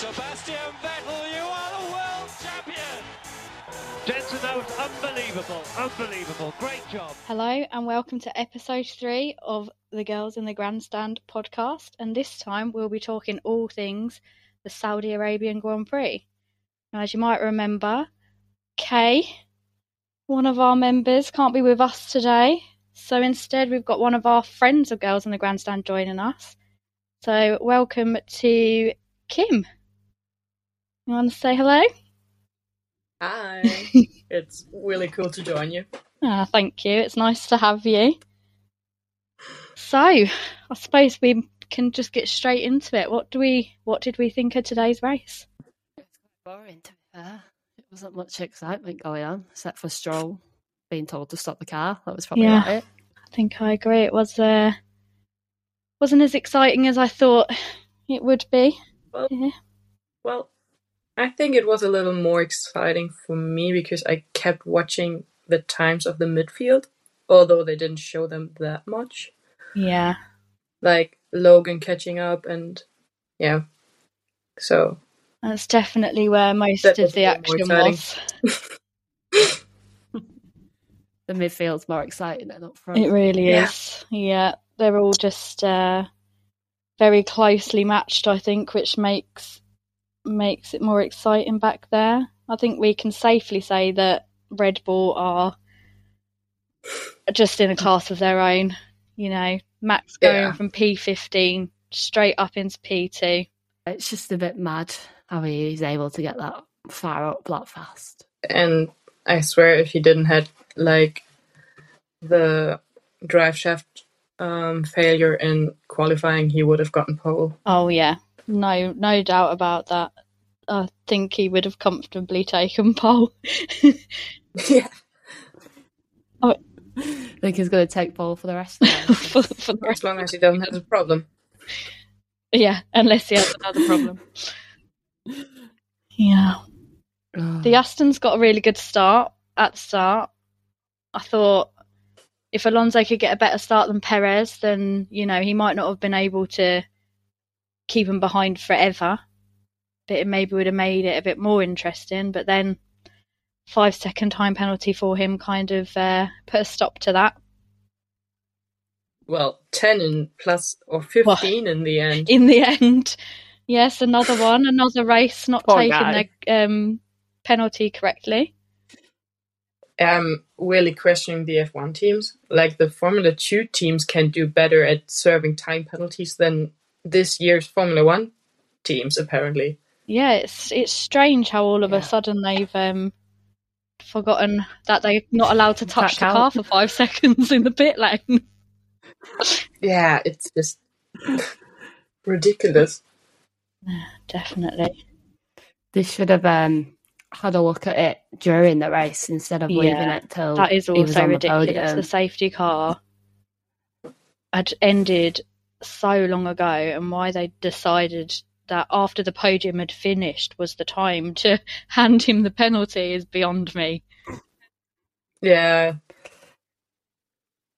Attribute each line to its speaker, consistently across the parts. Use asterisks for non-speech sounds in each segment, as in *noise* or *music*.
Speaker 1: Sebastian Vettel, you are the world champion!
Speaker 2: Jensen, that was unbelievable, unbelievable. Great job.
Speaker 3: Hello, and welcome to episode three of the Girls in the Grandstand podcast. And this time we'll be talking all things the Saudi Arabian Grand Prix. Now, as you might remember, Kay, one of our members, can't be with us today. So instead, we've got one of our friends of Girls in the Grandstand joining us. So, welcome to Kim. You want to say hello?
Speaker 4: Hi. *laughs* it's really cool to join you.
Speaker 3: Ah, thank you. It's nice to have you. So, I suppose we can just get straight into it. What do we? What did we think of today's race?
Speaker 5: boring to be fair. It wasn't much excitement going on, except for Stroll being told to stop the car. That was probably
Speaker 3: Yeah.
Speaker 5: about it.
Speaker 3: I think I agree. It was uh, wasn't as exciting as I thought it would be.
Speaker 4: Well,
Speaker 3: Yeah.
Speaker 4: well, I think it was a little more exciting for me because I kept watching the times of the midfield, although they didn't show them that much.
Speaker 3: Yeah,
Speaker 4: Like Logan catching up and yeah. So
Speaker 3: that's definitely where most of the
Speaker 4: a bit more
Speaker 3: action was. *laughs*
Speaker 5: The midfield's more exciting than up front.
Speaker 3: It really
Speaker 4: Yeah.
Speaker 3: is. Yeah, they're all just uh, very closely matched. I think, which makes makes it more exciting back there. I think we can safely say that Red Bull are just in a class of their own. You know, Max going
Speaker 4: Yeah.
Speaker 3: from P15 straight up into P2.
Speaker 5: It's just a bit mad how he's able to get that far up that fast.
Speaker 4: and I swear if he didn't had like the drive shaft um, failure in qualifying, he would have gotten pole.
Speaker 3: Oh yeah, no, no doubt about that. I think he would have comfortably taken *laughs* pole.
Speaker 4: yeah.
Speaker 5: I think he's going to take pole for the rest of *laughs* the
Speaker 3: for, for the
Speaker 4: As
Speaker 3: rest.
Speaker 4: long as he doesn't have a problem.
Speaker 3: Yeah, unless he has another problem. Yeah,
Speaker 5: Oh, *sighs*
Speaker 3: the Aston's got a really good start at the start. I thought if Alonso could get a better start than Perez, then you know he might not have been able to keep him behind forever. But it maybe would have made it a bit more interesting. But then five second time penalty for him kind of uh, put a stop to that.
Speaker 4: Well, 10 in plus or 15 in the end. *laughs*
Speaker 3: in the end. Yes, another one, another race not
Speaker 5: Poor
Speaker 3: taking
Speaker 5: guy.
Speaker 3: their um, penalty correctly.
Speaker 4: I'm really questioning the F1 teams. Like the Formula 2 teams can do better at serving time penalties than this year's Formula 1 teams, apparently.
Speaker 3: Yeah, it's it's strange how all of
Speaker 5: Yeah.
Speaker 3: a sudden they've um, forgotten that they're not allowed to touch the
Speaker 5: Back
Speaker 3: car for five *laughs* seconds in the pit lane.
Speaker 4: Yeah, it's just ridiculous.
Speaker 3: Yeah, definitely.
Speaker 5: They should have um, had a look at it during the race instead of leaving
Speaker 3: Yeah,
Speaker 5: it till
Speaker 3: That is
Speaker 5: he was
Speaker 3: also
Speaker 5: on the
Speaker 3: ridiculous.
Speaker 5: podium.
Speaker 3: The safety car had ended so long ago, and why they decided that after the podium had finished was the time to *laughs* hand him the penalty is beyond me.
Speaker 4: Yeah,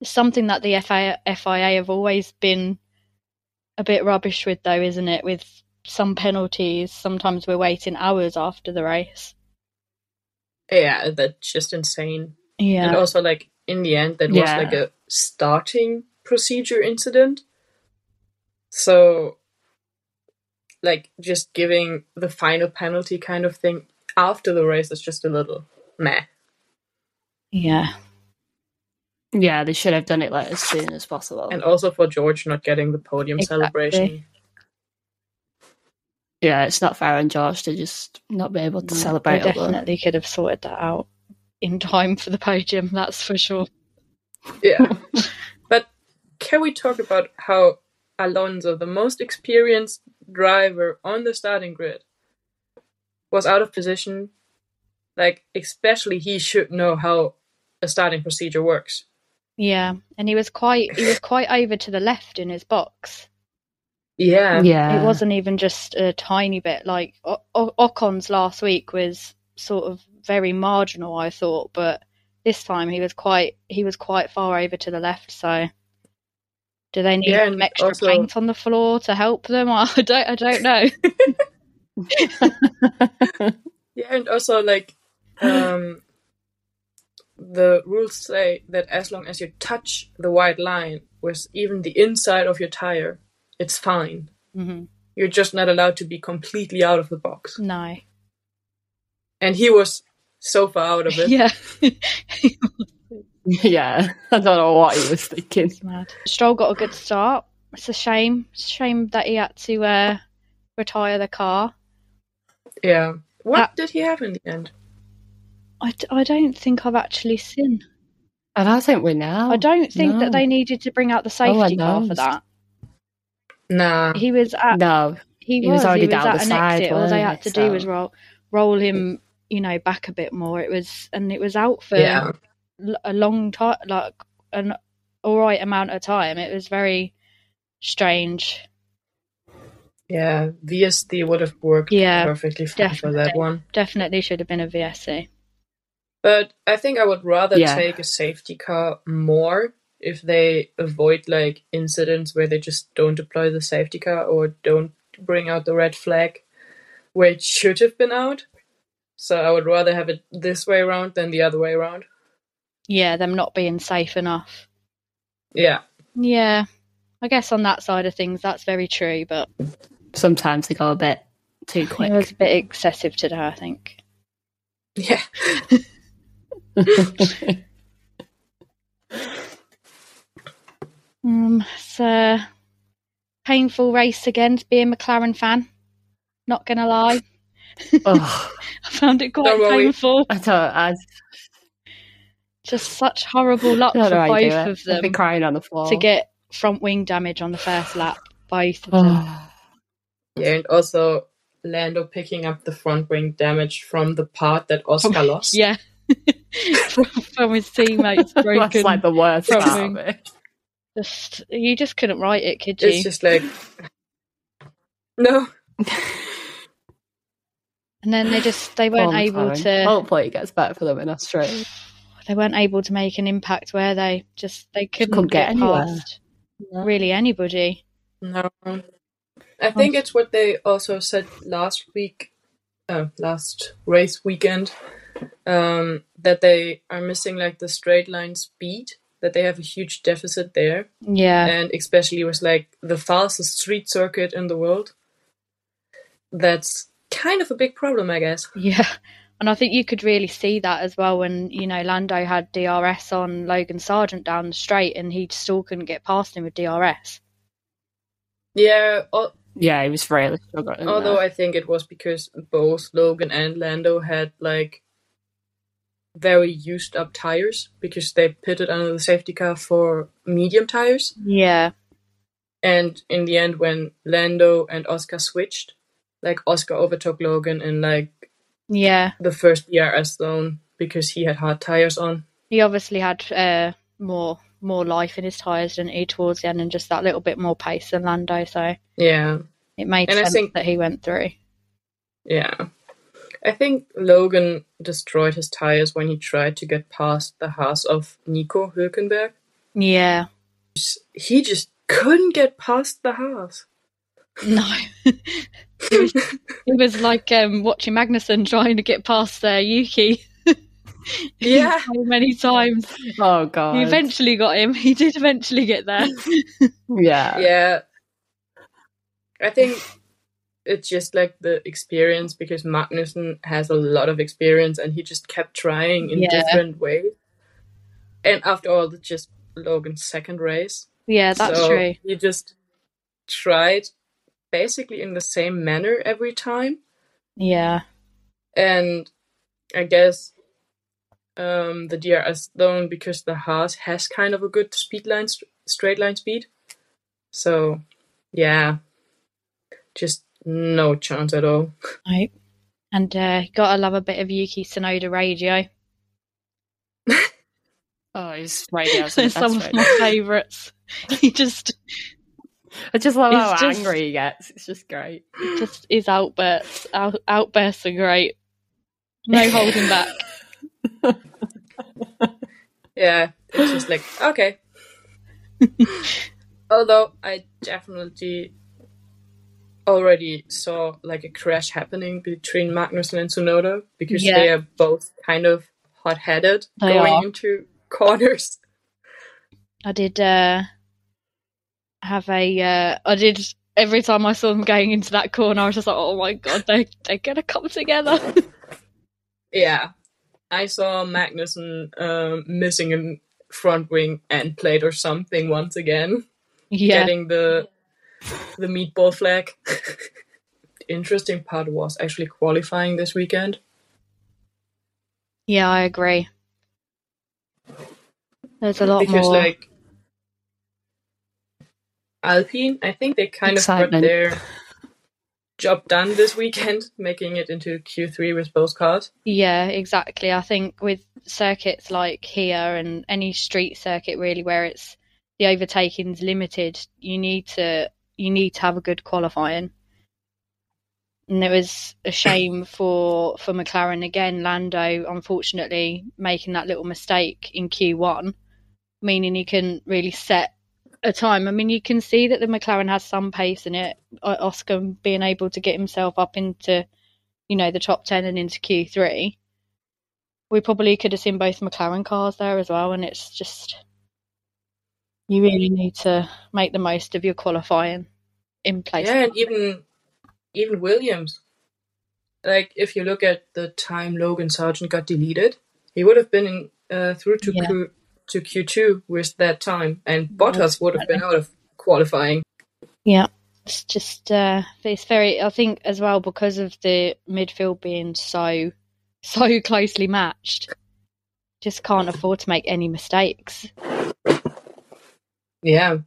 Speaker 3: something that the FIA, FIA have always been a bit rubbish with, though, isn't it? With some penalties, sometimes we're waiting hours after the race.
Speaker 4: yeah, that's just insane.
Speaker 3: Yeah.
Speaker 4: And also, like, in the end, that was like a starting procedure incident. So, like, just giving the final penalty kind of thing after the race is just a little meh.
Speaker 3: yeah,
Speaker 5: Yeah, they should have done it like as soon as possible.
Speaker 4: And also for George not getting the podium
Speaker 3: Exactly.
Speaker 4: celebration.
Speaker 5: yeah, it's not fair on George to just not be able to
Speaker 3: they
Speaker 5: celebrate. it, but-
Speaker 3: definitely could have sorted that out in time for the podium. That's for sure.
Speaker 4: Yeah. *laughs* but can we talk about how Alonso, the most experienced driver on the starting grid, was out of position? Like, especially he should know how a starting procedure works.
Speaker 3: Yeah, and he was quite he was quite over to the left in his box.
Speaker 4: Yeah.
Speaker 5: yeah,
Speaker 3: It wasn't even just a tiny bit. Like o- o- Ocon's last week was sort of very marginal, I thought, but this time he was quite he was quite far over to the left. So, do they need
Speaker 4: Yeah,
Speaker 3: some extra
Speaker 4: also-
Speaker 3: paint on the floor to help them? *laughs* I don't I don't know. *laughs*
Speaker 4: Yeah, and also like um, the rules say that as long as you touch the white line with even the inside of your tire, it's fine.
Speaker 3: hmm
Speaker 4: You're just not allowed to be completely out of the box.
Speaker 3: No.
Speaker 4: And he was so far out of it. *laughs*
Speaker 3: Yeah. *laughs*
Speaker 5: yeah, *laughs* I don't know what he was thinking.
Speaker 3: It's mad. Stroll got a good start. It's a shame. It's a shame that he had to uh, retire the car.
Speaker 4: Yeah. What
Speaker 3: Uh,
Speaker 4: did he have in the end?
Speaker 3: I, d- I don't think I've actually seen.
Speaker 5: And I don't think we know.
Speaker 3: I don't think
Speaker 5: no.
Speaker 3: that they needed to bring out the
Speaker 5: Oh, I
Speaker 3: safety car for that.
Speaker 4: Nah.
Speaker 3: He was at
Speaker 5: No,
Speaker 3: he,
Speaker 5: He
Speaker 3: was,
Speaker 5: was already
Speaker 3: he was
Speaker 5: down
Speaker 3: at
Speaker 5: the
Speaker 3: an
Speaker 5: side,
Speaker 3: exit. All they had
Speaker 5: he?
Speaker 3: to do was roll roll him, you know, back a bit more. It was and it was out for
Speaker 4: Yeah.
Speaker 3: L- a long time, like an all right amount of time. It was very strange.
Speaker 4: Yeah. VSC would have worked
Speaker 3: Yeah,
Speaker 4: perfectly fine for that
Speaker 3: definitely.
Speaker 4: one.
Speaker 3: Definitely should have been a VSC.
Speaker 4: But I think I would rather
Speaker 5: Yeah.
Speaker 4: take a safety car more if they avoid like incidents where they just don't deploy the safety car or don't bring out the red flag where it should have been out. So I would rather have it this way around than the other way around.
Speaker 3: Yeah, them not being safe enough.
Speaker 4: Yeah.
Speaker 3: Yeah, I guess on that side of things, that's very true. But
Speaker 5: sometimes they go a bit too quick.
Speaker 3: it was a bit excessive today, I think.
Speaker 4: Yeah. *laughs*
Speaker 3: Um, so, painful race again to be a McLaren fan. Not gonna lie, *laughs*
Speaker 5: oh, *laughs*
Speaker 3: I found it quite
Speaker 4: Don't
Speaker 3: painful.
Speaker 5: I don't. I
Speaker 3: Just such horrible luck *laughs*
Speaker 5: don't
Speaker 3: for
Speaker 5: know how you do
Speaker 3: both
Speaker 5: it.
Speaker 3: of
Speaker 5: I'd be
Speaker 3: them
Speaker 5: crying on the floor.
Speaker 3: to get front wing damage on the first lap. Both of them. *sighs*
Speaker 4: Yeah, and also Lando picking up the front wing damage from the part that Oscar lost. *laughs*
Speaker 3: Yeah, *laughs* from, from his teammates broken.
Speaker 5: that's like the worst
Speaker 3: front
Speaker 5: part
Speaker 3: wing.
Speaker 5: of it.
Speaker 3: Just you just couldn't write it, could you?
Speaker 4: It's just like No.
Speaker 3: and then they just they weren't able
Speaker 5: McLaren.
Speaker 3: to.
Speaker 5: Hopefully, it gets better for them in Australia.
Speaker 3: They weren't able to make an impact where they just they couldn't,
Speaker 5: couldn't
Speaker 3: get,
Speaker 5: get anywhere.
Speaker 3: past really anybody.
Speaker 4: No. I think it's what they also said last week, uh, last race weekend, um, that they are missing like the straight line speed, that they have a huge deficit there,
Speaker 3: Yeah,
Speaker 4: and especially with like the fastest street circuit in the world. That's kind of a big problem, I guess.
Speaker 3: yeah. And I think you could really see that as well when, you know, Lando had DRS on Logan Sargent down the straight and he still couldn't get past him with DRS.
Speaker 4: Yeah, al-
Speaker 5: Yeah, he was really struggling.
Speaker 4: although
Speaker 5: there.
Speaker 4: I think it was because both Logan and Lando had like very used up tires because they pitted under the safety car for medium tires.
Speaker 3: Yeah.
Speaker 4: And in the end, when Lando and Oscar switched, like Oscar overtook Logan in like
Speaker 3: Yeah.
Speaker 4: the first DRS zone because he had hard tires on.
Speaker 3: He obviously had uh, more more life in his tyres than he towards the end and just that little bit more pace than Lando, so
Speaker 4: Yeah,
Speaker 3: it made
Speaker 4: And I
Speaker 3: sense
Speaker 4: think-
Speaker 3: that he went through.
Speaker 4: yeah. I think Logan destroyed his tires when he tried to get past the Haas of Nico Hülkenberg.
Speaker 3: Yeah.
Speaker 4: He just couldn't get past the Haas.
Speaker 3: No. *laughs* it, was, it was like um, watching Magnussen trying to get past uh, Yuki. *laughs*
Speaker 4: Yeah.
Speaker 3: so many times.
Speaker 5: oh god,
Speaker 3: He eventually got him. He did eventually get there. *laughs*
Speaker 5: yeah,
Speaker 4: Yeah. I think it's just like the experience because Magnussen has a lot of experience and he just kept trying in
Speaker 3: Yeah.
Speaker 4: different ways. And after all, it's just Logan's second race.
Speaker 3: Yeah, that's
Speaker 4: so
Speaker 3: true.
Speaker 4: He just tried basically in the same manner every time.
Speaker 3: Yeah.
Speaker 4: And I guess um, the DRS zone, because the Haas has kind of a good speed line, st- straight line speed. So, yeah, just no chance at all. *laughs*
Speaker 3: Right. And uh, gotta love a bit of Yuki Tsunoda radio. *laughs*
Speaker 5: Oh, his radio's the
Speaker 3: They're *laughs* some of my favourites. He just
Speaker 5: I just love how
Speaker 3: just-
Speaker 5: angry he gets. It's just great.
Speaker 3: just his outbursts out, outbursts are great. No *laughs* holding back.
Speaker 4: Yeah, it's just like, okay. *laughs* Although I definitely already saw like a crash happening between Magnussen and Tsunoda because
Speaker 3: Yeah.
Speaker 4: they are both kind of hot-headed
Speaker 3: They
Speaker 4: going
Speaker 3: are.
Speaker 4: into corners.
Speaker 3: I did uh, have a. Uh, I did every time I saw them going into that corner. I was just like, oh my god, they they're gonna come together. *laughs*
Speaker 4: Yeah, I saw Magnussen um, missing a front wing end plate or something once again,
Speaker 3: yeah,
Speaker 4: getting the the meatball flag. the *laughs* interesting part was actually qualifying this weekend.
Speaker 3: yeah, I agree. There's a lot
Speaker 4: because
Speaker 3: more.
Speaker 4: like Alpine, I think they kind of got their job done this weekend, *laughs* making it into Q3 with both cars.
Speaker 3: Yeah, exactly. I think with circuits like here and any street circuit really where it's the overtaking's limited, you need to you need to have a good qualifying. And it was a *laughs* shame for for McLaren again, Lando unfortunately making that little mistake in Q1, meaning he can really set a time. I mean, you can see that the McLaren has some pace in it. Oscar being able to get himself up into you know, the top 10 and into Q3. We probably could have seen both McLaren cars there as well, and it's just you really need to make the most of your qualifying in place.
Speaker 4: Yeah, and even even Williams. Like if you look at the time Logan Sargent got deleted, he would have been in, uh, through to
Speaker 3: Yeah.
Speaker 4: Q, to Q2 with that time, and Bottas would have been out of qualifying.
Speaker 3: Yeah, it's just uh, it's very. I think as well because of the midfield being so so *laughs* closely matched, just can't afford to make any mistakes.
Speaker 4: Yeah,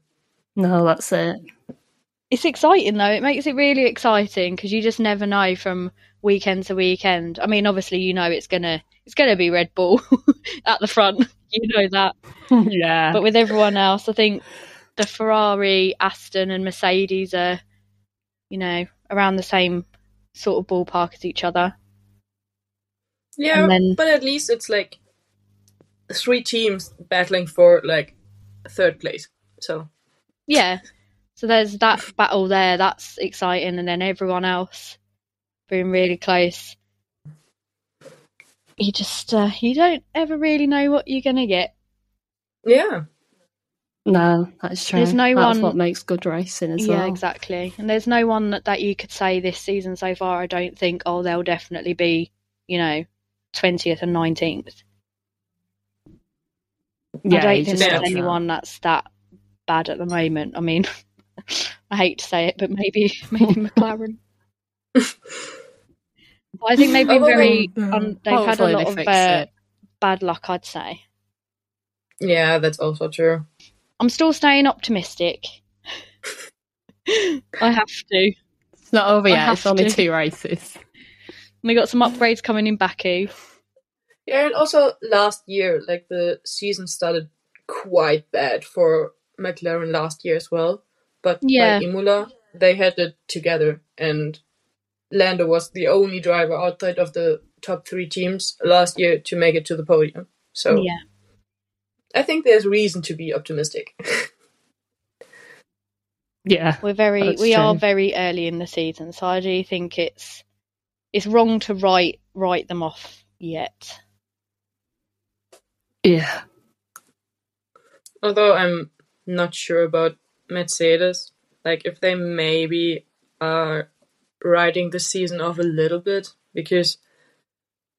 Speaker 5: No, that's it.
Speaker 3: It's exciting though. It makes it really exciting because you just never know from weekend to weekend. I mean, obviously, you know it's gonna it's gonna be Red Bull *laughs* at the front. You know that. *laughs*
Speaker 5: yeah.
Speaker 3: But with everyone else, I think the Ferrari, Aston, and Mercedes are, you know, around the same sort of ballpark as each other.
Speaker 4: yeah,
Speaker 3: then-
Speaker 4: but at least it's like three teams battling for like third place. So
Speaker 3: Yeah. So there's that battle there. That's exciting, and then everyone else being really close. You just uh, you don't ever really know what you're gonna get.
Speaker 4: yeah,
Speaker 5: no, that's true.
Speaker 3: There's no
Speaker 5: that's
Speaker 3: one-
Speaker 5: what makes good racing as
Speaker 3: yeah,
Speaker 5: well.
Speaker 3: exactly. And there's no one that, that you could say this season so far. I don't think. Oh, they'll definitely be, you know, twentieth and nineteenth.
Speaker 5: Yeah,
Speaker 3: I don't think there's
Speaker 5: don't
Speaker 3: anyone that's that bad at the moment. I mean, *laughs* I hate to say it, but maybe maybe *laughs* McLaren. *laughs* But I think they've been
Speaker 4: Although
Speaker 3: very.
Speaker 5: they-
Speaker 3: Um, they've had a lot of uh, bad luck. I'd say.
Speaker 4: yeah, that's also true.
Speaker 3: I'm still staying optimistic. I have to.
Speaker 5: It's not over yet.
Speaker 3: have
Speaker 5: It's only
Speaker 3: to.
Speaker 5: two races.
Speaker 3: We got some upgrades coming in Baku.
Speaker 4: Yeah, and also last year, like the season started quite bad for McLaren last year as well. But
Speaker 3: Yeah.
Speaker 4: by Imola, they had it together, and Lando was the only driver outside of the top three teams last year to make it to the podium. So
Speaker 3: Yeah.
Speaker 4: I think there's reason to be optimistic. *laughs*
Speaker 5: Yeah.
Speaker 3: We're very
Speaker 5: That's
Speaker 3: we are very early in the season, so I do think it's it's wrong to write write them off yet.
Speaker 5: Yeah.
Speaker 4: Although I'm not sure about Mercedes. Like if they maybe are riding the season off a little bit because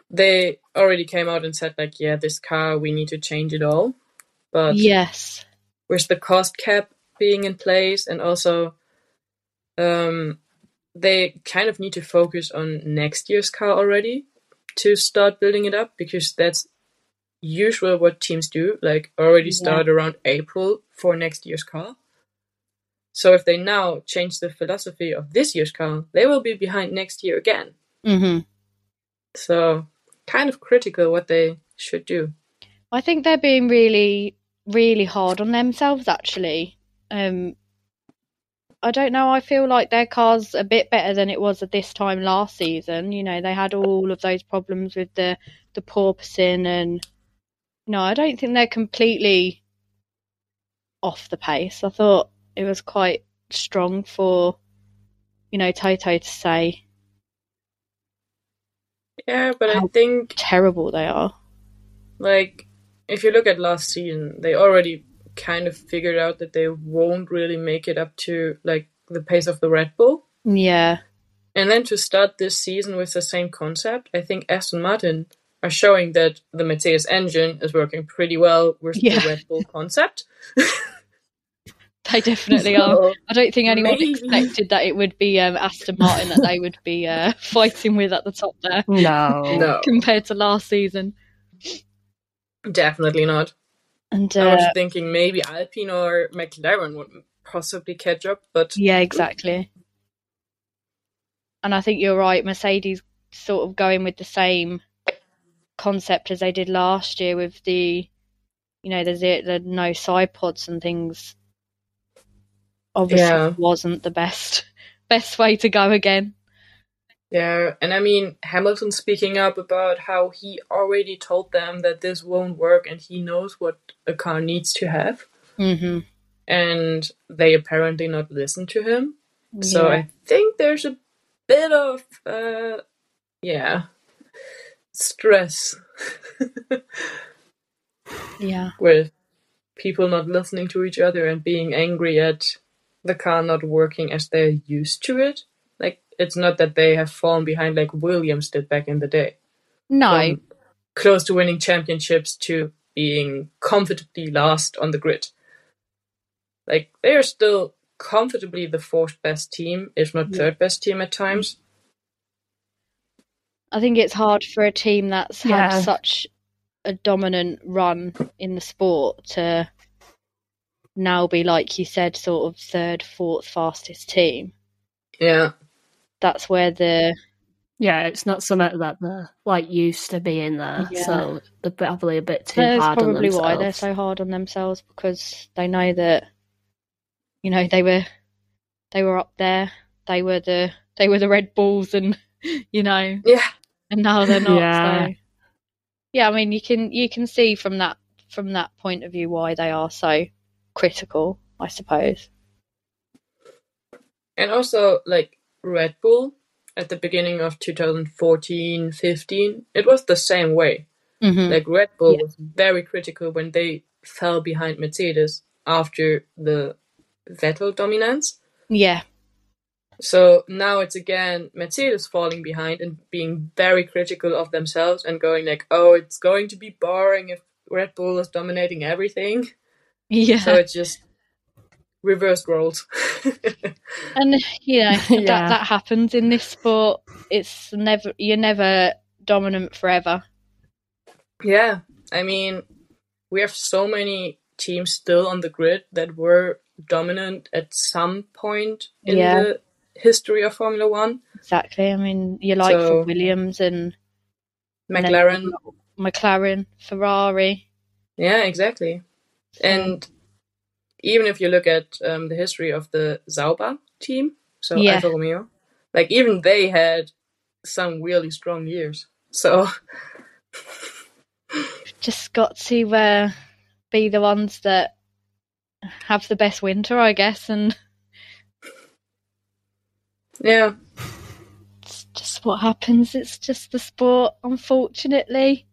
Speaker 4: they already came out and said like, yeah, this car we need to change it all. But
Speaker 3: Yes.
Speaker 4: with the cost cap being in place and also um they kind of need to focus on next year's car already to start building it up because that's usual what teams do like already
Speaker 3: Yeah.
Speaker 4: start around april for next year's car so if they now change the philosophy of this year's car they will be behind next year again
Speaker 3: hmm
Speaker 4: so kind of critical what they should do
Speaker 3: I think they're being really really hard on themselves actually. Um I don't know, I feel like their car's a bit better than it was at this time last season. You know, they had all of those problems with the the porpoising and no, I don't think they're completely off the pace. I thought it was quite strong for you know, Toto to say
Speaker 4: Yeah, but I think
Speaker 3: terrible they are.
Speaker 4: like if you look at last season, they already kind of figured out that they won't really make it up to like the pace of the Red Bull.
Speaker 3: Yeah,
Speaker 4: And then to start this season with the same concept, I think Aston Martin are showing that the Mercedes engine is working pretty well with
Speaker 3: Yeah.
Speaker 4: the Red Bull concept. *laughs* *laughs*
Speaker 3: they definitely are. I don't think anyone
Speaker 4: Maybe.
Speaker 3: expected that it would be um, Aston Martin that they would be uh, *laughs* fighting with at the top there
Speaker 5: No. *laughs*
Speaker 4: no,
Speaker 3: compared to last season.
Speaker 4: definitely not.
Speaker 3: And
Speaker 4: I was
Speaker 3: uh,
Speaker 4: thinking maybe Alpine or McLaren would possibly catch up, but
Speaker 3: yeah, exactly. And I think you're right. Mercedes sort of going with the same concept as they did last year with the, you know, the ze- the no side pods and things. Obviously,
Speaker 4: Yeah.
Speaker 3: wasn't the best *laughs* best way to go again.
Speaker 4: Yeah, and I mean, Hamilton speaking up about how he already told them that this won't work and he knows what a car needs to have,
Speaker 3: hmm
Speaker 4: and they apparently not listen to him. So. I think there's a bit of, uh, yeah, stress
Speaker 3: yeah, *laughs*
Speaker 4: with people not listening to each other and being angry at the car not working as they're used to it. Like, it's not that they have fallen behind like Williams did back in the day.
Speaker 3: no,
Speaker 4: from close to winning championships to being comfortably last on the grid. Like they are still comfortably the fourth best team, if not
Speaker 3: Yeah.
Speaker 4: third best team at times.
Speaker 3: I think it's hard for a team that's
Speaker 5: Yeah.
Speaker 3: had such a dominant run in the sport to now be, like you said, sort of third, fourth fastest team.
Speaker 4: Yeah,
Speaker 3: That's where the
Speaker 5: Yeah, it's not something that they're like used to being there.
Speaker 3: Yeah.
Speaker 5: So they're probably a bit too
Speaker 3: that's
Speaker 5: hard on
Speaker 3: probably
Speaker 5: themselves.
Speaker 3: why they're so hard on themselves because they know that you know they were they were up there. They were the they were the Red Bulls, and *laughs* you know,
Speaker 4: yeah,
Speaker 3: and now they're not.
Speaker 5: Yeah.
Speaker 3: So yeah, I mean, you can you can see from that from that point of view why they are so critical, I suppose.
Speaker 4: and also like Red Bull at the beginning of 2014, 15, it was the same way.
Speaker 3: Mm-hmm.
Speaker 4: Like Red Bull
Speaker 3: Yeah.
Speaker 4: was very critical when they fell behind Mercedes after the Vettel dominance.
Speaker 3: Yeah,
Speaker 4: So now it's again Mercedes falling behind and being very critical of themselves and going like, "Oh, it's going to be boring if Red Bull is dominating everything."
Speaker 3: Yeah,
Speaker 4: So it's just reversed roles. *laughs*
Speaker 3: and you know
Speaker 5: Yeah.
Speaker 3: that *laughs* that happens in this sport. It's never you're never dominant forever.
Speaker 4: yeah, I mean, we have so many teams still on the grid that were dominant at some point in
Speaker 3: Yeah.
Speaker 4: the history of Formula One.
Speaker 3: Exactly. I mean, you like
Speaker 4: So-
Speaker 3: for Williams and and
Speaker 4: McLaren,
Speaker 3: McLaren, Ferrari.
Speaker 4: yeah, exactly. And even if you look at um, the history of the Sauber team, so
Speaker 3: Yeah.
Speaker 4: Alfa Romeo, like even they had some really strong years. So *laughs*
Speaker 3: just got to uh, be the ones that have the best winter, I guess, and
Speaker 4: yeah,
Speaker 3: it's just what happens. It's just the sport, unfortunately.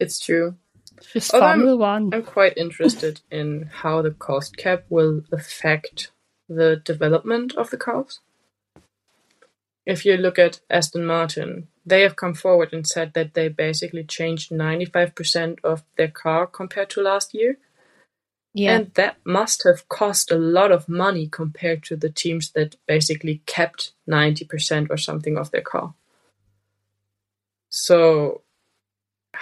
Speaker 4: it's true.
Speaker 5: Just
Speaker 4: Although I'm-
Speaker 5: One.
Speaker 4: I'm quite interested in how the cost cap will affect the development of the cars. If you look at Aston Martin, they have come forward and said that they basically changed 95% of their car compared to last year.
Speaker 3: Yeah,
Speaker 4: And that must have cost a lot of money compared to the teams that basically kept 90% or something of their car. So,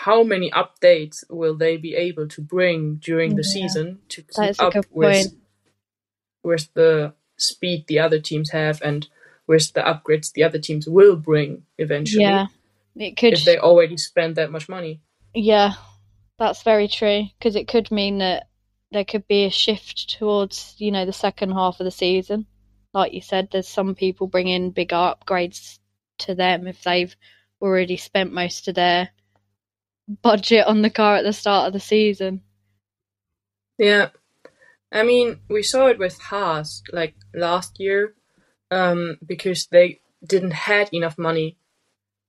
Speaker 4: how many updates will they be able to bring during the
Speaker 3: Yeah.
Speaker 4: season to keep
Speaker 3: That is a
Speaker 4: up with,
Speaker 3: point.
Speaker 4: with the speed the other teams have and with the upgrades the other teams will bring eventually
Speaker 3: yeah. It could.
Speaker 4: if they already spend that much money?
Speaker 3: Yeah, that's very true because it could mean that there could be a shift towards, you know, the second half of the season. Like you said, there's some people bringing bigger upgrades to them if they've already spent most of their budget on the car at the start of the season.
Speaker 4: Yeah. I mean, we saw it with Haas, like last year. um, because they didn't had enough money,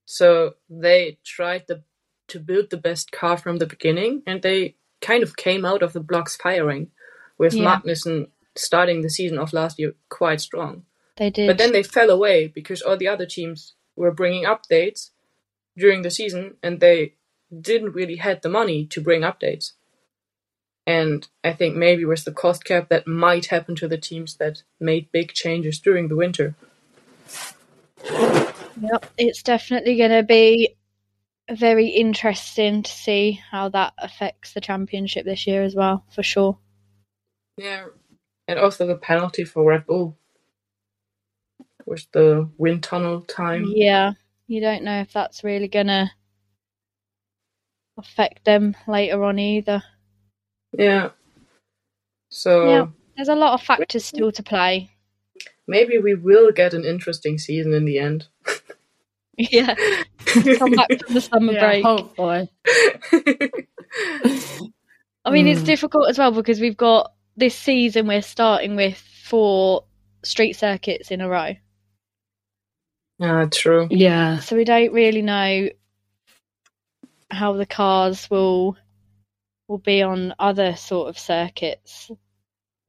Speaker 4: so they tried the, to build the best car from the beginning, and they kind of came out of the blocks firing, with
Speaker 3: Yeah.
Speaker 4: Magnussen starting the season of last year quite strong.
Speaker 3: They did.
Speaker 4: But then they fell away because all the other teams were bringing updates during the season, and they didn't really had the money to bring updates. And I think maybe with the cost cap, that might happen to the teams that made big changes during the winter.
Speaker 3: Yep, it's definitely going to be very interesting to see how that affects the championship this year as well, for sure.
Speaker 4: Yeah, and also the penalty for Red Bull with the wind tunnel time.
Speaker 3: Yeah, you don't know if that's really going to affect them later on either.
Speaker 4: Yeah. So
Speaker 3: Yeah. There's a lot of factors still to play.
Speaker 4: maybe we will get an interesting season in the end. *laughs*
Speaker 3: Yeah, come back from the summer
Speaker 5: Yeah,
Speaker 3: break.
Speaker 5: hopefully. *laughs*
Speaker 3: I mean, it's
Speaker 5: Mm.
Speaker 3: difficult as well because we've got this season we're starting with four street circuits in a row.
Speaker 4: Ah, true.
Speaker 5: Yeah.
Speaker 3: So we don't really know how the cars will will be on other sort of circuits.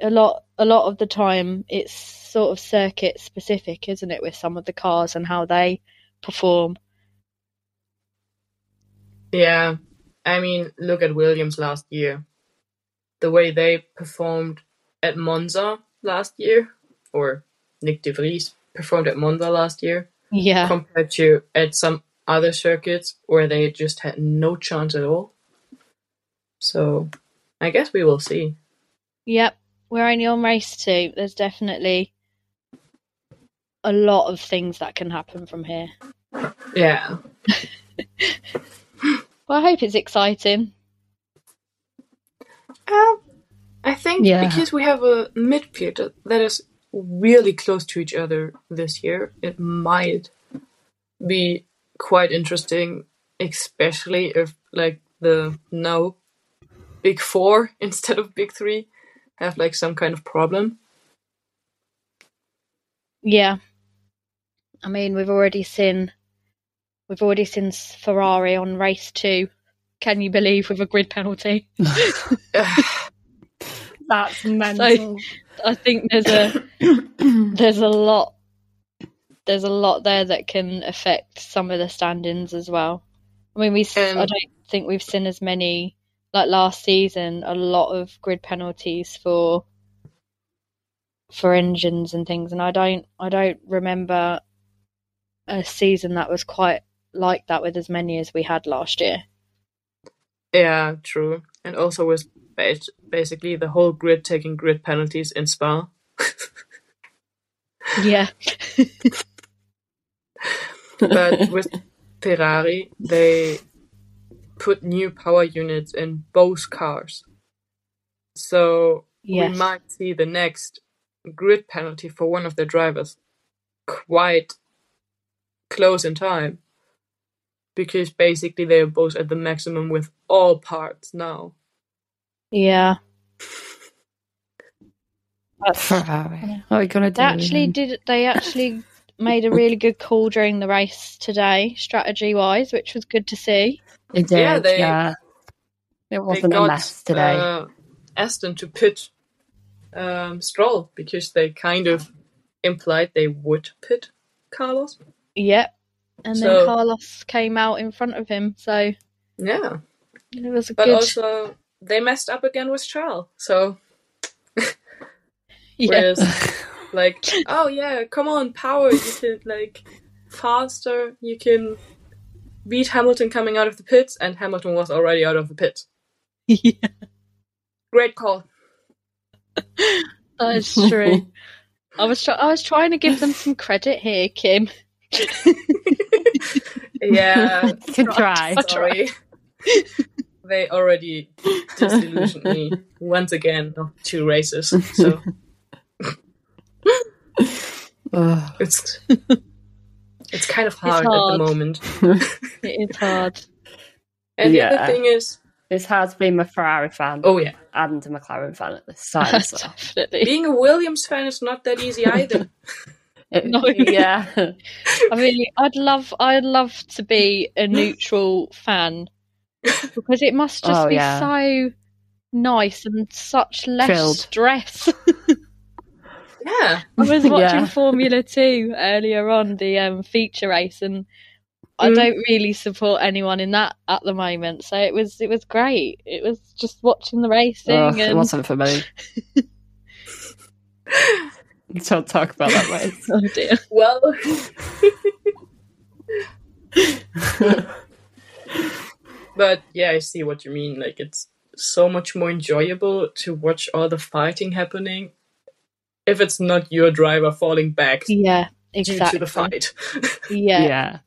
Speaker 3: A lot a lot of the time it's sort of circuit specific, isn't it, with some of the cars and how they perform.
Speaker 4: Yeah, I mean, look at Williams last year. The way they performed at Monza last year, or Nyck De Vries performed at Monza last year,
Speaker 3: Yeah.
Speaker 4: compared to at some other circuits where they just had no chance at all. So, I guess we will see.
Speaker 3: Yep. We're only on race two. There's definitely a lot of things that can happen from here.
Speaker 4: Yeah, *laughs*
Speaker 3: Well, I hope it's exciting.
Speaker 4: uh, I think
Speaker 5: Yeah.
Speaker 4: because we have a midfield that- that is really close to each other this year, it might be quite interesting, especially if like the now big four *laughs* instead of big three have like some kind of problem.
Speaker 3: Yeah. I mean, we've already seen we've already seen Ferrari on race 2. Can you believe with a grid penalty? *laughs* *laughs*
Speaker 5: That's mental.
Speaker 3: I think there's a there's a lot there's a lot there that can affect some of the standings as well. I mean, we s I
Speaker 4: Um,
Speaker 3: don't think we've seen as many like last season. A lot of grid penalties for for engines and things, and I don't I don't remember a season that was quite like that with as many as we had last year.
Speaker 4: yeah, true. And also with basically the whole grid taking grid penalties in Spa. *laughs*
Speaker 3: Yeah, *laughs*
Speaker 4: but with Ferrari, they put new power units in both cars. So
Speaker 3: yes,
Speaker 4: we might see the next grid penalty for one of the drivers quite close in time. Because basically they're both at the maximum with all parts now.
Speaker 3: yeah. That's, *laughs*
Speaker 5: Ferrari. What are we gonna do?
Speaker 3: They actually did. They actually made a really good call during the race today, strategy wise, which was good to see.
Speaker 5: They did.
Speaker 4: Yeah,
Speaker 5: Yeah, It wasn't a
Speaker 4: got
Speaker 5: mess today.
Speaker 4: uh, Aston to pit um, Stroll because they kind of implied they would pit Carlos.
Speaker 3: Yep. And then Carlos came out in front of him, so
Speaker 4: Yeah,
Speaker 3: it was a
Speaker 4: but
Speaker 3: good.
Speaker 4: also they messed up again with Charles. So *laughs*
Speaker 3: yeah,
Speaker 4: whereas *laughs* like, oh yeah, come on, power, you *laughs* can like faster, you can beat Hamilton coming out of the pits, and Hamilton was already out of the pits.
Speaker 3: yeah,
Speaker 4: Great call.
Speaker 3: that is true. I was try- I was trying to give them some credit here, Kim. *laughs*
Speaker 4: Yeah, *laughs*
Speaker 5: You can try.
Speaker 4: sorry. they already disillusioned me once again of two races. So
Speaker 5: Ugh.
Speaker 4: it's it's kind of *laughs* hard,
Speaker 3: hard.
Speaker 4: at the moment. *laughs*
Speaker 3: It is hard.
Speaker 4: And the other thing is,
Speaker 5: It's hard to be a Ferrari fan
Speaker 4: oh yeah,
Speaker 5: and a McLaren fan at this *laughs* time. So.
Speaker 3: Definitely.
Speaker 4: being a Williams fan is not that easy either.
Speaker 3: No.
Speaker 5: yeah.
Speaker 3: I mean, I'd love, I'd love to be a neutral fan because it must just
Speaker 5: Oh,
Speaker 3: be
Speaker 5: yeah.
Speaker 3: so nice and such less
Speaker 5: Chilled.
Speaker 3: stress.
Speaker 4: Yeah.
Speaker 3: I was *laughs* watching
Speaker 5: Yeah.
Speaker 3: Formula Two earlier on the um, feature race, and I
Speaker 4: Mm.
Speaker 3: don't really support anyone in that at the moment. So it was, it was great. It was just watching the racing,
Speaker 5: Ugh, it wasn't for me. *laughs* Don't talk about that race. *laughs*
Speaker 3: oh dear,
Speaker 4: Well, but yeah, I see what you mean. Like it's so much more enjoyable to watch all the fighting happening if it's not your driver falling back
Speaker 3: yeah,
Speaker 4: due to the fight.
Speaker 3: Yeah,
Speaker 5: yeah.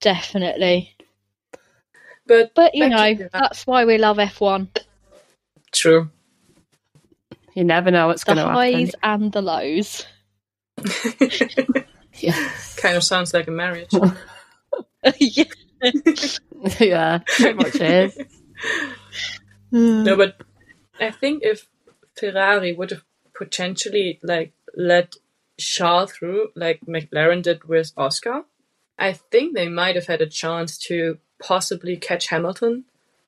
Speaker 3: definitely.
Speaker 4: but
Speaker 3: But you know,
Speaker 4: to-
Speaker 3: that's why we love F one.
Speaker 4: true.
Speaker 5: You never know what's going to happen.
Speaker 3: the highs
Speaker 5: happen.
Speaker 3: and the lows. *laughs*
Speaker 5: Yes.
Speaker 4: kind of sounds like a marriage.
Speaker 3: yeah. *laughs* *laughs*
Speaker 5: yeah, pretty much is.
Speaker 4: No, but I think if Ferrari would have potentially like let Charles through, like McLaren did with Oscar, I think they might have had a chance to possibly catch Hamilton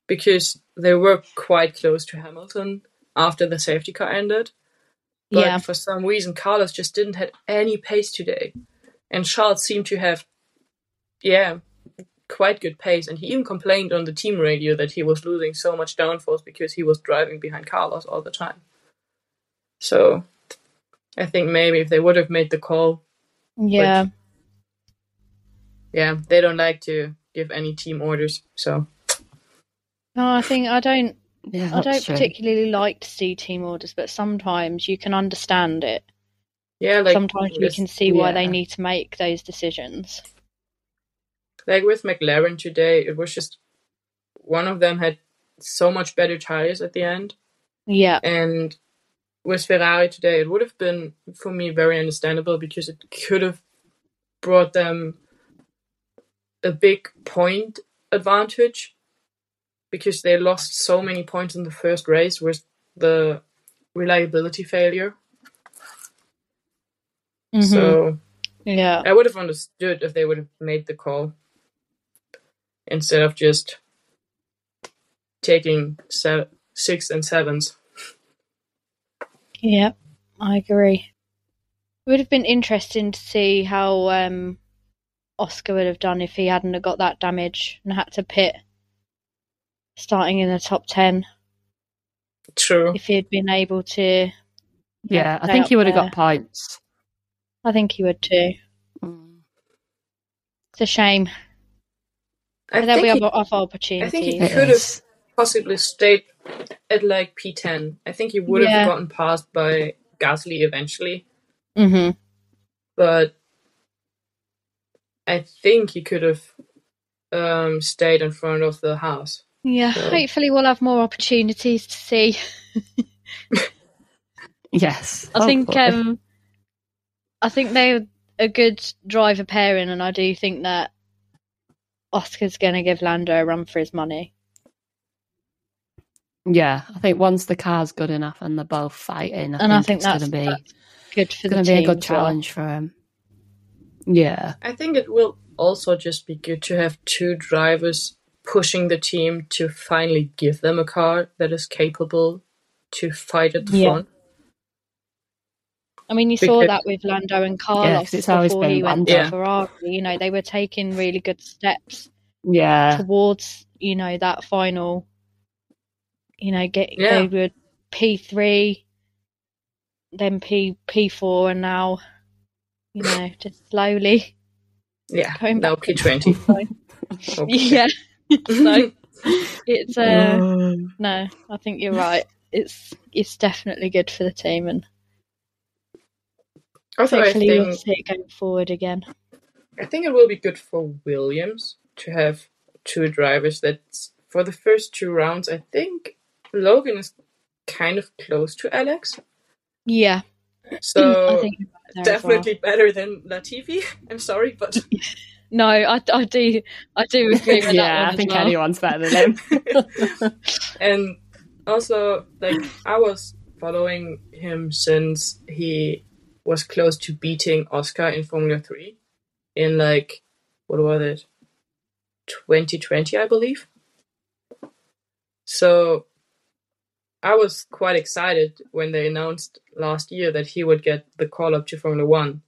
Speaker 4: because they were quite close to Hamilton after the safety car ended. But
Speaker 3: Yeah.
Speaker 4: for some reason, Carlos just didn't have any pace today, and Charles seemed to have, yeah, quite good pace. And he even complained on the team radio that he was losing so much downforce because he was driving behind Carlos all the time. So, I think maybe if they would have made the call,
Speaker 3: Yeah.
Speaker 4: yeah, they don't like to give any team orders. So,
Speaker 3: No, I think I don't.
Speaker 5: Yeah,
Speaker 3: I don't
Speaker 5: true.
Speaker 3: particularly like to see team orders, but sometimes you can understand it.
Speaker 4: yeah, like
Speaker 3: sometimes you can see why they need to make those decisions.
Speaker 4: like with McLaren today, it was just one of them had so much better tires at the end.
Speaker 3: Yeah.
Speaker 4: And with Ferrari today, it would have been for me very understandable because it could have brought them a big point advantage because they lost so many points in the first race with the reliability failure.
Speaker 3: Mhm.
Speaker 4: So
Speaker 3: yeah.
Speaker 4: I would have understood if they would have made the call instead of just taking se- six and sevens.
Speaker 3: Yeah. I agree. It would have been interesting to see how um, Oscar would have done if he hadn't have got that damage and had to pit starting in the top 10.
Speaker 4: True.
Speaker 3: If he had been able to.
Speaker 5: Yeah, I think he would have got points.
Speaker 3: I think he would too.
Speaker 5: Mm.
Speaker 3: It's a shame.
Speaker 4: I
Speaker 3: But then we
Speaker 4: think,
Speaker 3: have
Speaker 4: he,
Speaker 3: other
Speaker 4: I think he could have possibly stayed at like P10. I think he would have gotten passed by Gasly eventually,
Speaker 3: hmm
Speaker 4: but I think he could have um, stayed in front of the Haas.
Speaker 3: Yeah,
Speaker 4: So-
Speaker 3: hopefully we'll have more opportunities to see. *laughs*
Speaker 5: Yes.
Speaker 3: I think um, I think they're a good driver pairing, and I do think that Oscar's going to give Lando a run for his money.
Speaker 5: Yeah, I think once the car's good enough and they're both fighting, I
Speaker 3: and I
Speaker 5: think
Speaker 3: think
Speaker 5: it's
Speaker 3: that's,
Speaker 5: going to be
Speaker 3: good for the
Speaker 5: going to be a good
Speaker 3: as well.
Speaker 5: challenge for him. Yeah,
Speaker 4: I think it will also just be good to have two drivers pushing the team to finally give them a car that is capable to fight at the
Speaker 3: Yeah.
Speaker 4: front.
Speaker 3: I mean, you saw that with Lando and Carlos
Speaker 5: 'cause it's always
Speaker 3: before he went
Speaker 4: Lando.
Speaker 3: to Ferrari. You know, they were taking really good steps
Speaker 5: yeah,
Speaker 3: towards you know that final. You know, get
Speaker 4: Yeah.
Speaker 3: they were P three, then P P four, and now you know just slowly
Speaker 4: Yeah,
Speaker 3: going
Speaker 4: now
Speaker 3: back.
Speaker 4: P20. *laughs* Okay. *laughs*
Speaker 3: yeah. so *laughs* it's uh no, I think you're right. It's it's definitely good for the team, and
Speaker 4: also, I
Speaker 3: hopefully we'll see it going forward again.
Speaker 4: I think it will be good for Williams to have two drivers that, for the first two rounds, I think Logan is kind of close to Alex.
Speaker 3: Yeah,
Speaker 4: So
Speaker 3: I think you're right there as well.
Speaker 4: definitely better than Latifi. *laughs* I'm sorry, but *laughs*
Speaker 3: No, I, I do I do agree with that
Speaker 5: yeah. I think
Speaker 3: well.
Speaker 5: anyone's better than him. *laughs*
Speaker 4: and also like I was following him since he was close to beating Oscar in Formula 3 in like, what was it? 2020, I believe. So I was quite excited when they announced last year that he would get the call up to Formula One.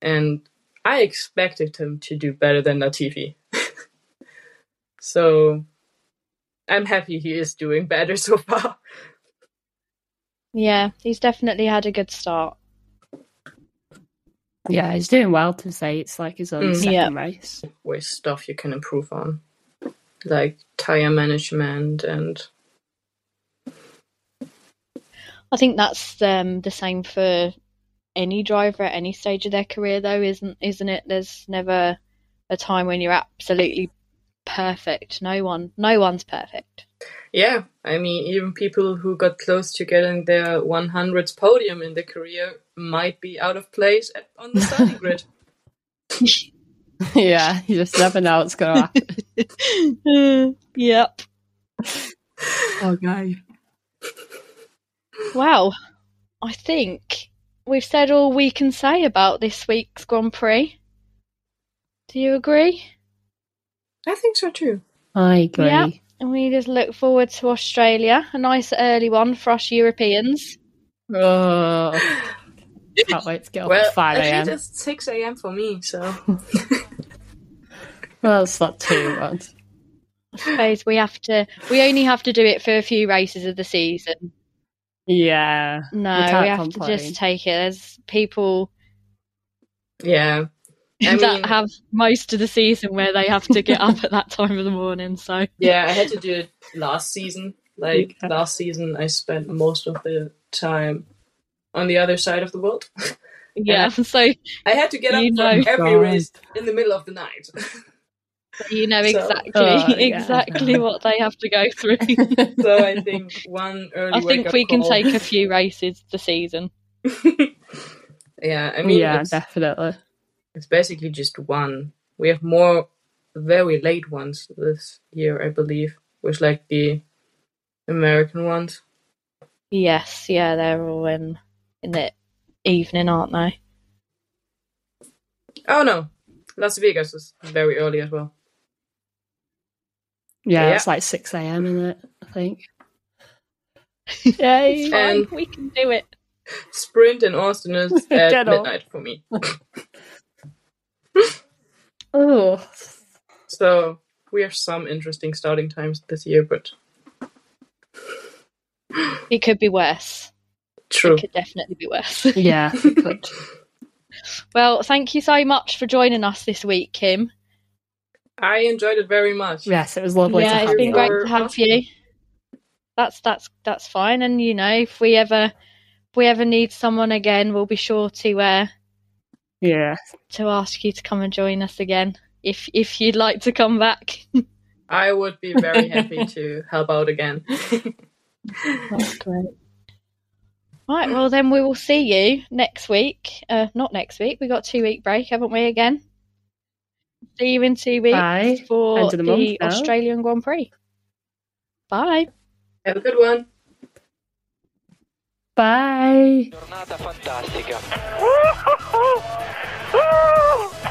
Speaker 4: And I expected him to do better than Latifi. *laughs* so I'm happy he is doing better *laughs* so far.
Speaker 3: Yeah, he's definitely had a good start.
Speaker 5: Yeah, he's doing well to say it's like his own
Speaker 4: Mm.
Speaker 5: second
Speaker 3: Yeah.
Speaker 5: race.
Speaker 4: With stuff you can improve on, like tire management and
Speaker 3: I think that's um, the same for any driver at any stage of their career, though, isn't isn't it? There's never a time when you're absolutely perfect. No one, no one's perfect.
Speaker 4: yeah. I mean, even people who got close to getting their 100th podium in their career might be out of place at, on the starting grid. *laughs*
Speaker 5: yeah, you just never know what's going to happen. *laughs*
Speaker 3: yep.
Speaker 5: okay.
Speaker 3: Wow. I think we've said all we can say about this week's Grand Prix. Do you agree?
Speaker 4: I think so too.
Speaker 5: I agree.
Speaker 3: Yeah. And we just look forward to Australia, a nice early one for us Europeans.
Speaker 5: Oh, *laughs* can't wait to get up
Speaker 4: Well,
Speaker 5: at 5 a.m.
Speaker 4: least it's 6 a.m. for me, so. *laughs*
Speaker 5: Well, it's not too much.
Speaker 3: I suppose we have to. We only have to do it for a few races of the season.
Speaker 5: Yeah.
Speaker 3: No,
Speaker 5: We
Speaker 3: we, have
Speaker 5: complain.
Speaker 3: to just take it. There's people
Speaker 4: yeah. I
Speaker 3: that
Speaker 4: mean-
Speaker 3: have most of the season where they have to get up at that time of the morning. So
Speaker 4: Yeah, I had to do it last season. Like,
Speaker 5: Yeah.
Speaker 4: last season, I spent most of the time on the other side of the world. *laughs*
Speaker 3: yeah, *laughs* so
Speaker 4: I had to get up
Speaker 3: You
Speaker 4: for
Speaker 3: know.
Speaker 4: every race in the middle of the night. *laughs*
Speaker 3: you know
Speaker 4: So-
Speaker 3: exactly
Speaker 5: Oh, *laughs* yeah.
Speaker 3: exactly what they have to go *laughs* through.
Speaker 4: so I think one early
Speaker 3: I think
Speaker 4: wake-up
Speaker 3: we can take a few races the season. *laughs*
Speaker 4: yeah, I mean,
Speaker 5: yeah,
Speaker 4: it's,
Speaker 5: definitely.
Speaker 4: it's basically just one. We have more very late ones this year, I believe, with like the American ones.
Speaker 3: Yes, yeah, they're all in in the evening, aren't they?
Speaker 4: Oh no, Las Vegas is very early as well.
Speaker 5: Yeah,
Speaker 4: Yeah.
Speaker 5: it's like 6 a.m., isn't it? I think. *laughs*
Speaker 3: It's fine.
Speaker 4: And- *laughs*
Speaker 3: we can do it.
Speaker 4: Sprint in Austin is *laughs* at midnight for me.
Speaker 5: Oh.
Speaker 4: So we have some interesting starting times this year, but
Speaker 3: It could be worse.
Speaker 4: true.
Speaker 3: It could definitely be worse.
Speaker 5: Yeah, we could.
Speaker 3: well, thank you so much for joining us this week, Kim.
Speaker 4: I enjoyed it very much.
Speaker 5: Yes, it was lovely to
Speaker 3: yeah,
Speaker 5: have
Speaker 3: it's been
Speaker 5: you.
Speaker 3: great to have you. That's that's that's fine. And you know, if we ever if we ever need someone again, we'll be sure to uh
Speaker 5: Yeah.
Speaker 3: to ask you to come and join us again. If if you'd like to come back. *laughs*
Speaker 4: I would be very happy *laughs* to help out again.
Speaker 3: That's great. Right, well then we will see you next week. Uh not next week. We got two week break, haven't we again? See you in two weeks
Speaker 5: Bye.
Speaker 3: for
Speaker 5: End of the
Speaker 3: the,
Speaker 5: month now.
Speaker 3: Australian Grand Prix. Bye.
Speaker 4: Have a good one.
Speaker 5: Bye.
Speaker 1: Giornata fantastica. *laughs*